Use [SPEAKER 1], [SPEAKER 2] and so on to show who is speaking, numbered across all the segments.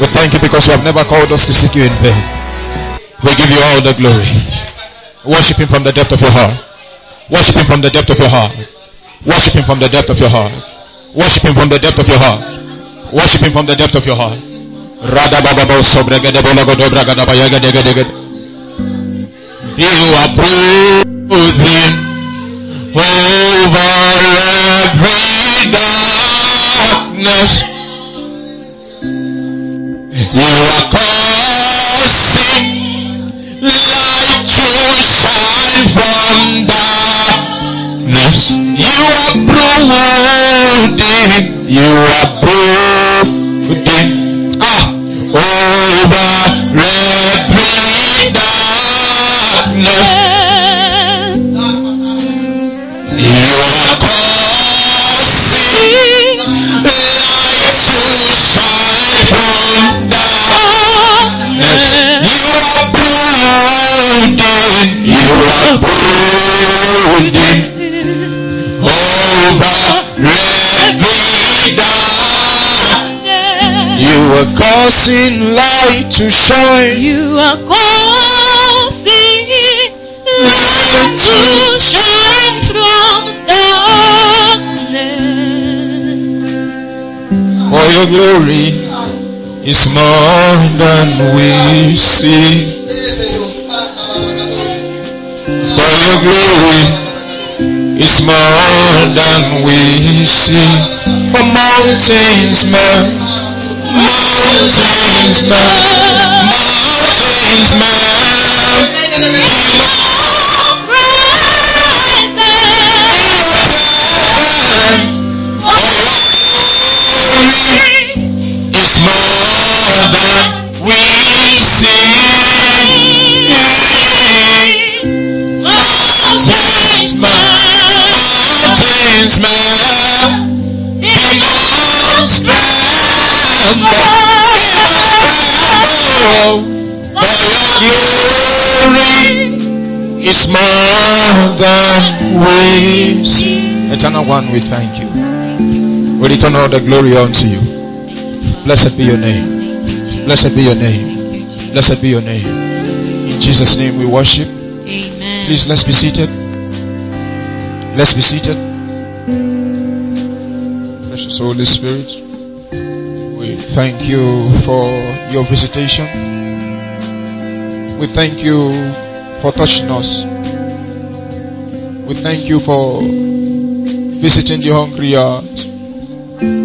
[SPEAKER 1] We thank you because you have never called us to seek you in vain. We give you all the glory. Worship him from the depth of your heart. Worship him from the depth of your heart. Worship him from the depth of your heart. Worship him from the depth of your heart. Worship him from the depth of your heart. Over every darkness. You are to shine from darkness. You are brooding. You are brooding. Are brooding over every darkness. You are causing light to shine.
[SPEAKER 2] You are causing light to shine from darkness.
[SPEAKER 1] For your glory is more than we see. Glory is more than we see. For mountains man, mountains man, mountains man. More than we. Eternal one, we thank you. We return all the glory unto you. Blessed be your name. Blessed be your name. Blessed be your name. In Jesus' name we worship.
[SPEAKER 2] Amen.
[SPEAKER 1] Please let's be seated. Let's be seated. Precious Holy Spirit, we thank you for your visitation. We thank you for touching us. We thank you for visiting the hungry heart.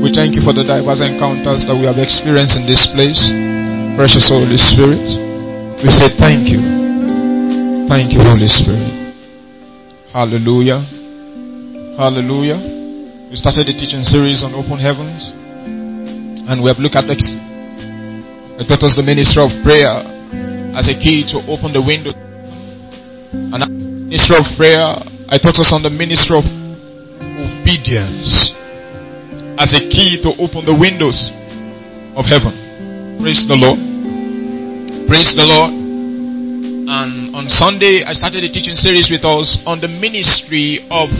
[SPEAKER 1] We thank you for the diverse encounters that we have experienced in this place. Precious Holy Spirit, we say thank you. Thank you, Holy Spirit. Hallelujah. Hallelujah. We started the teaching series on open heavens, and we have looked at the, it taught us the ministry of prayer as a key to open the window. And ministry of prayer, I taught us on the ministry of obedience as a key to open the windows of heaven. Praise the Lord. Praise the Lord. And on Sunday, I started a teaching series with us on the ministry of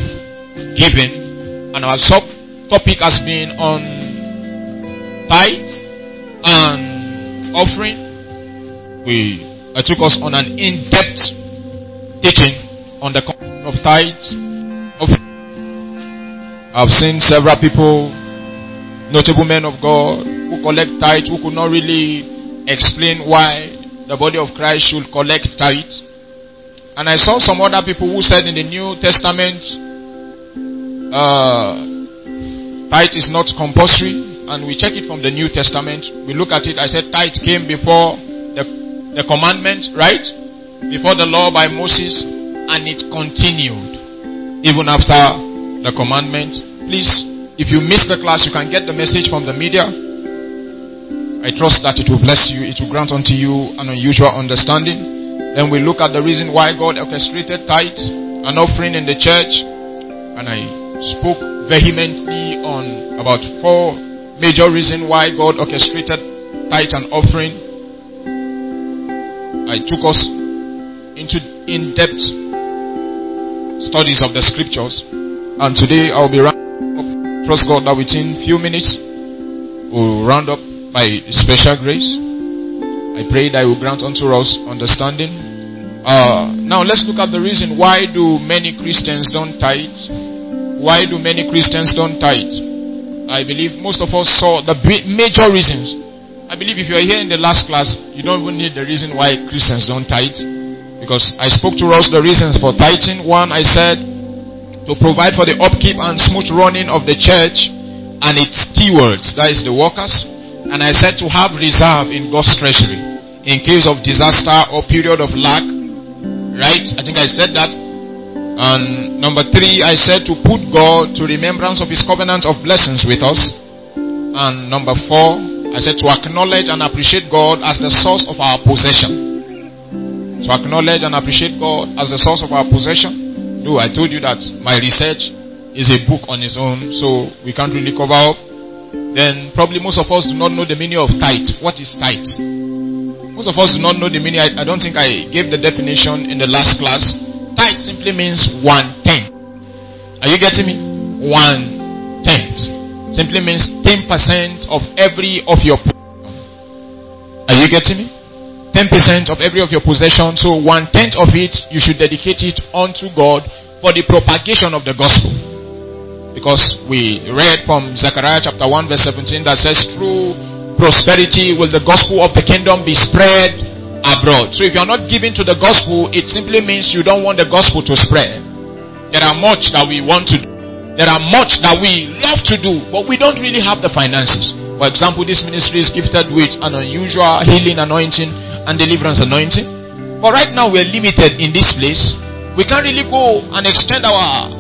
[SPEAKER 1] giving. And our sub topic has been on tithe and offering. We I took us on an in-depth teaching on the of tithes. I've seen several people, notable men of God, who collect tithes, who could not really explain why the body of Christ should collect tithes. And I saw some other people who said in the New Testament, uh, tithe is not compulsory, and we check it from the New Testament. We look at it. I said tithe came before the, the commandment, right? Before the law by Moses, and it continued even after the commandment. Please, if you miss the class, you can get the message from the media. I trust that it will bless you. It will grant unto you an unusual understanding. Then we look at the reason why God orchestrated tithes and offering in the church. And I spoke vehemently on about four major reasons why God orchestrated tithes and offering. I took us into in-depth studies of the scriptures. And today I'll be rounding up. Trust God that within few minutes we'll round up by special grace. I pray that will grant unto us understanding. Uh, now let's look at the reason why do many Christians don't tithe. Why do many Christians don't tithe? I believe most of us saw the major reasons. I believe if you are here in the last class, you don't even need the reason why Christians don't tithe. Because I spoke to us the reasons for tithing. One, I said to provide for the upkeep and smooth running of the church and its stewards, that is the workers. And I said to have reserve in God's treasury in case of disaster or period of lack. Right? I think I said that. And number three, I said to put God to remembrance of his covenant of blessings with us. And number four, I said to acknowledge and appreciate God as the source of our possession. To acknowledge and appreciate God as the source of our possession. No, I told you that my research is a book on its own, so we can't really cover up. Then probably most of us do not know the meaning of tithe. What is tithe? Most of us do not know the meaning. I, I don't think I gave the definition in the last class. Tithe simply means one tenth. Are you getting me? One tenth. Simply means ten percent of every of your. Are you getting me? 10% of every of your possession. So one tenth of it, you should dedicate it unto God for the propagation of the gospel. Because we read from Zechariah chapter 1 verse 17 that says, through prosperity will the gospel of the kingdom be spread abroad. So if you're not giving to the gospel, it simply means you don't want the gospel to spread. There are much that we want to do. There are much that we love to do, but we don't really have the finances. For example, this ministry is gifted with an unusual healing anointing and deliverance anointing. But right now we're limited in this place. We can't really go and extend our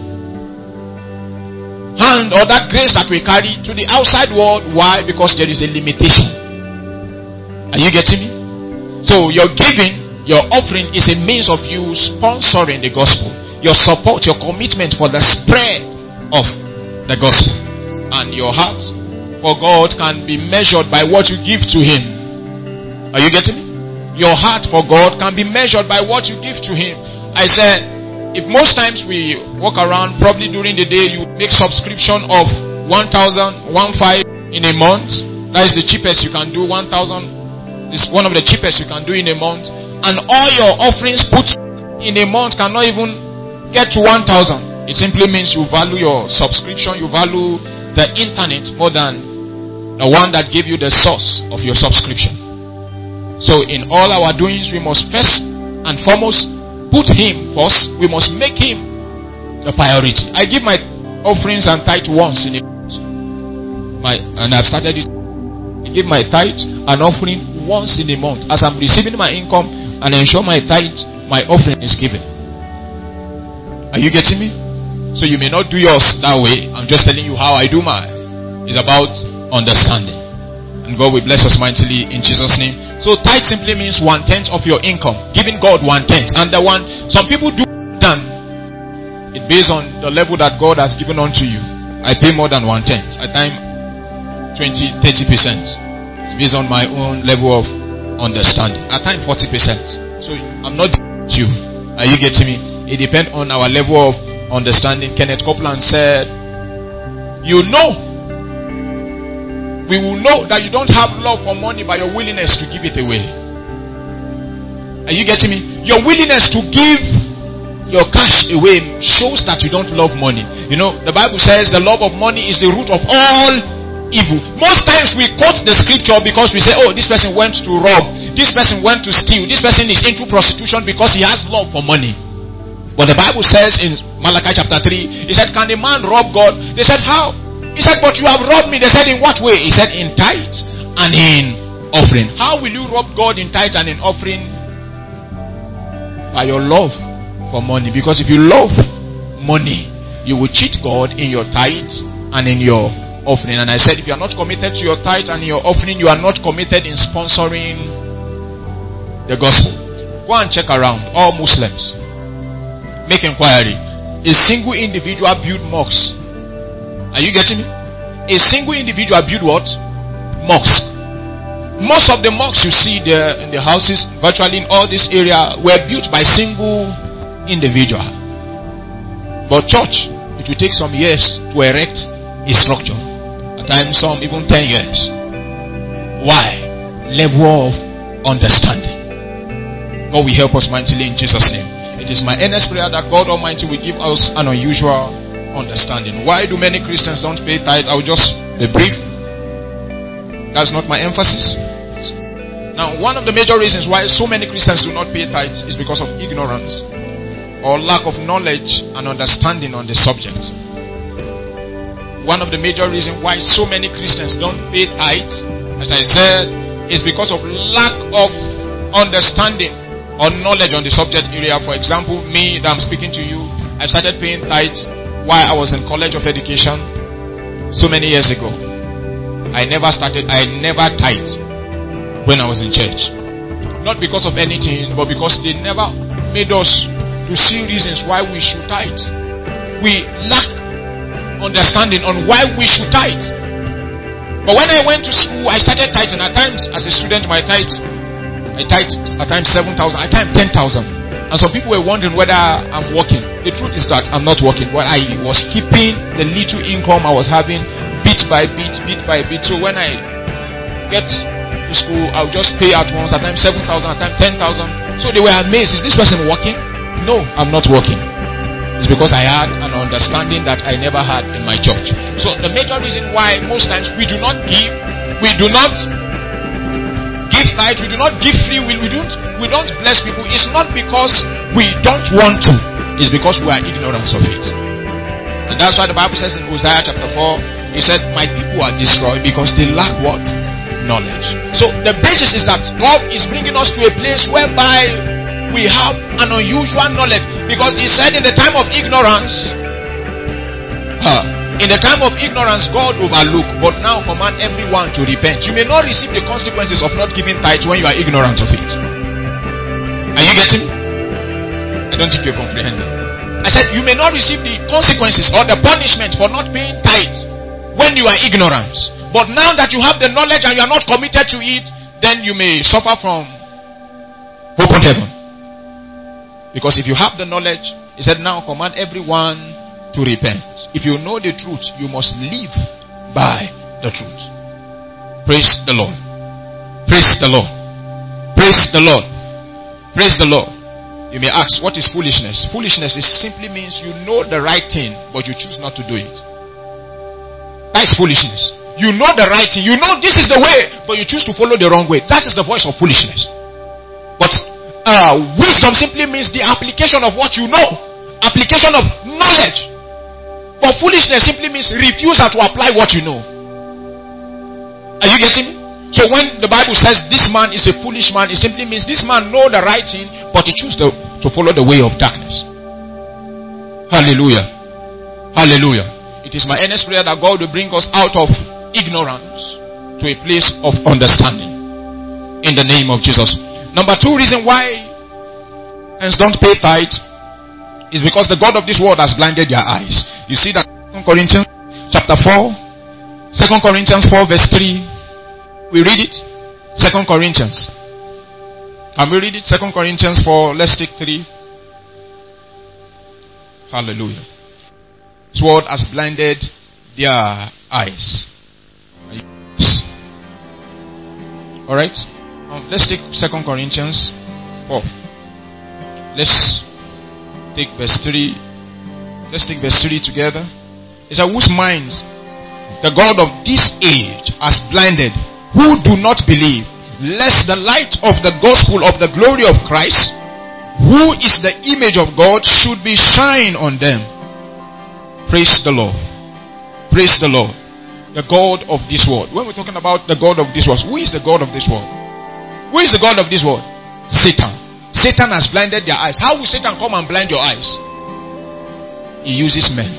[SPEAKER 1] hand or that grace that we carry to the outside world. Why? Because there is a limitation. Are you getting me? So your giving, your offering is a means of you sponsoring the gospel. Your support, your commitment for the spread of the gospel. And your heart for God can be measured by what you give to Him. Are you getting me? Your heart for God can be measured by what you give to Him. I said, if most times we walk around, probably during the day, you make subscription of 1,000, 1,5 in a month. That is the cheapest you can do. 1,000 is one of the cheapest you can do in a month. And all your offerings put in a month cannot even get to 1,000. It simply means you value your subscription, you value the internet more than the one that gave you the source of your subscription. So in all our doings, we must first and foremost put Him first. We must make Him the priority. I give my offerings and tithe once in a month. My, and I've started it. I give my tithe and offering once in a month. As I'm receiving my income and ensure my tithe, my offering is given. Are you getting me? So you may not do yours that way. I'm just telling you how I do mine. It's about understanding. And God will bless us mightily in Jesus' name. So tithe simply means one tenth of your income, giving God one tenth. And the one some people do done it based on the level that God has given unto you. I pay more than one tenth. At time 20, 30 percent. It's based on my own level of understanding. At time 40 percent. So I'm not you. Are you getting me? It depends on our level of understanding. Kenneth Copeland said, You know we will know that you don't have love for money by your willingness to give it away. Are you getting me? Your willingness to give your cash away shows that you don't love money. You know, the Bible says the love of money is the root of all evil. Most times we quote the scripture because we say, oh, this person went to rob, this person went to steal, this person is into prostitution because he has love for money. But the Bible says in Malachi chapter 3, he said, Can a man rob God? They said, How? He said, But you have robbed me. They said, In what way? He said, In tithe and in offering. How will you rob God in tithe and in offering? By your love for money. Because if you love money, you will cheat God in your tithes and in your offering. And I said, if you are not committed to your tithe and your offering, you are not committed in sponsoring the gospel. Go and check around all Muslims. Make inquiry. A single individual build mosques are you getting me? A single individual build what? Mosque. Most of the mosques you see there in the houses, virtually in all this area, were built by single individual. But church, it will take some years to erect a structure. At times, some even 10 years. Why? Level of understanding. God will help us mightily in Jesus' name. It is my earnest prayer that God Almighty will give us an unusual understanding. Why do many Christians don't pay tithe? I will just be brief. That's not my emphasis. Now, one of the major reasons why so many Christians do not pay tithes is because of ignorance or lack of knowledge and understanding on the subject. One of the major reasons why so many Christians don't pay tithes, as I said, is because of lack of understanding or knowledge on the subject area. For example, me that I'm speaking to you, I started paying tithes while I was in College of Education so many years ago. I never started, I never tithed when I was in church. Not because of anything, but because they never made us to see reasons why we should tithe. We lack understanding on why we should tithe. But when I went to school, I started tithing. At times, as a student, my tithe, I tithe at times 7,000, at times 10,000. And some people were wondering whether I'm working. The truth is that I'm not working. But I was keeping the little income I was having bit by bit, bit by bit. So when I get to school, I'll just pay at once, at times 7,000, at times 10,000. So they were amazed. Is this person working? No, I'm not working. It's because I had an understanding that I never had in my church. So the major reason why most times we do not give, we do not give tithe, we do not give free will, we don't we don't bless people. It's not because we don't want to, it's because we are ignorant of it. And that's why the Bible says in Hosea chapter 4, he said, My people are destroyed because they lack what? Knowledge. So the basis is that God is bringing us to a place whereby we have an unusual knowledge because he said in the time of ignorance uh, in the time of ignorance god overlook but now command everyone to repent you may not receive the consequences of not giving tithe when you are ignorant of it are you getting don't think you're comprehending i said you may not receive the consequences or the punishment for not paying tithes when you are ignorant but now that you have the knowledge and you are not committed to it then you may suffer from open heaven because if you have the knowledge, he said, now command everyone to repent. If you know the truth, you must live by the truth. Praise the Lord. Praise the Lord. Praise the Lord. Praise the Lord. You may ask, what is foolishness? Foolishness is simply means you know the right thing, but you choose not to do it. That is foolishness. You know the right thing. You know this is the way, but you choose to follow the wrong way. That is the voice of foolishness. But uh, wisdom simply means the application of what you know, application of knowledge. But foolishness simply means refusal to apply what you know. Are you getting me? So when the Bible says this man is a foolish man, it simply means this man know the right thing, but he chooses to, to follow the way of darkness. Hallelujah. Hallelujah. It is my earnest prayer that God will bring us out of ignorance to a place of understanding. In the name of Jesus. Number two reason why and don't pay tithe is because the God of this world has blinded their eyes. You see that 2 Corinthians chapter 4, 2 Corinthians 4 verse 3. We read it. 2 Corinthians. Can we read it? 2 Corinthians 4. Let's take 3. Hallelujah. This world has blinded their eyes. Alright? Um, let's take Second Corinthians 4. Let's take verse 3. Let's take verse 3 together. It says, Whose minds the God of this age has blinded, who do not believe, lest the light of the gospel of the glory of Christ, who is the image of God, should be shine on them. Praise the Lord. Praise the Lord. The God of this world. When we're talking about the God of this world, who is the God of this world? Who is the God of this world? Satan. Satan has blinded their eyes. How will Satan come and blind your eyes? He uses men.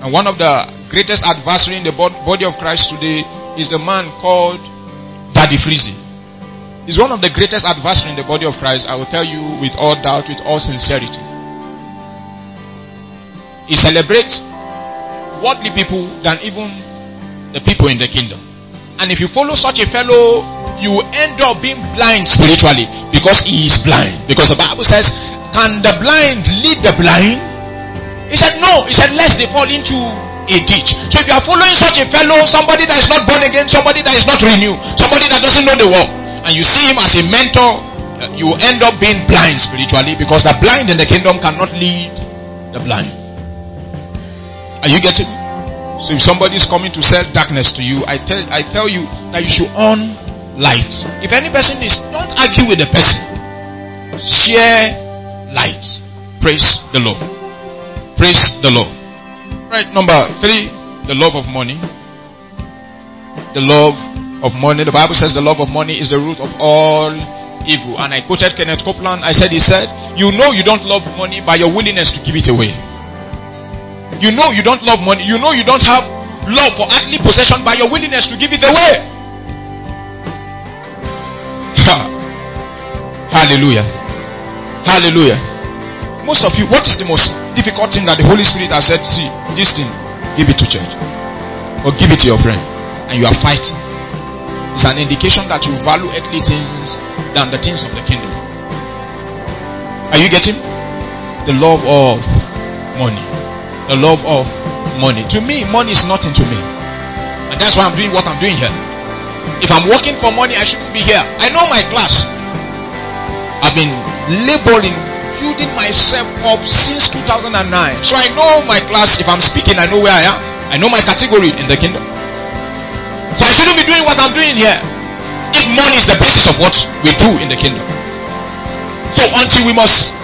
[SPEAKER 1] And one of the greatest adversary in the body of Christ today is the man called Daddy Freeze. He's one of the greatest adversaries in the body of Christ. I will tell you with all doubt, with all sincerity. He celebrates worldly people than even the people in the kingdom. And if you follow such a fellow you end up being blind spiritually because he is blind. Because the Bible says, Can the blind lead the blind? He said, No. He said, Lest they fall into a ditch. So if you are following such a fellow, somebody that is not born again, somebody that is not renewed, somebody that doesn't know the world, and you see him as a mentor, uh, you will end up being blind spiritually because the blind in the kingdom cannot lead the blind. Are you getting? So if somebody is coming to sell darkness to you, I tell I tell you that you should on light. If any person is, don't argue with the person. Share light. Praise the Lord. Praise the Lord. Right, number three, the love of money. The love of money. The Bible says the love of money is the root of all evil. And I quoted Kenneth Copeland. I said, he said, you know you don't love money by your willingness to give it away. You know you don't love money. You know you don't have love for earthly possession by your willingness to give it away. Hallelujah. Hallelujah. Most of you, what is the most difficult thing that the Holy Spirit has said? See, this thing, give it to church. Or give it to your friend. And you are fighting. It's an indication that you value earthly things than the things of the kingdom. Are you getting? The love of money. The love of money. To me, money is nothing to me. And that's why I'm doing what I'm doing here. If I'm working for money, I shouldn't be here. I know my class. I've been laboring, building myself up since 2009. So I know my class. If I'm speaking, I know where I am. I know my category in the kingdom. So I shouldn't be doing what I'm doing here. If money is the basis of what we do in the kingdom. So until we must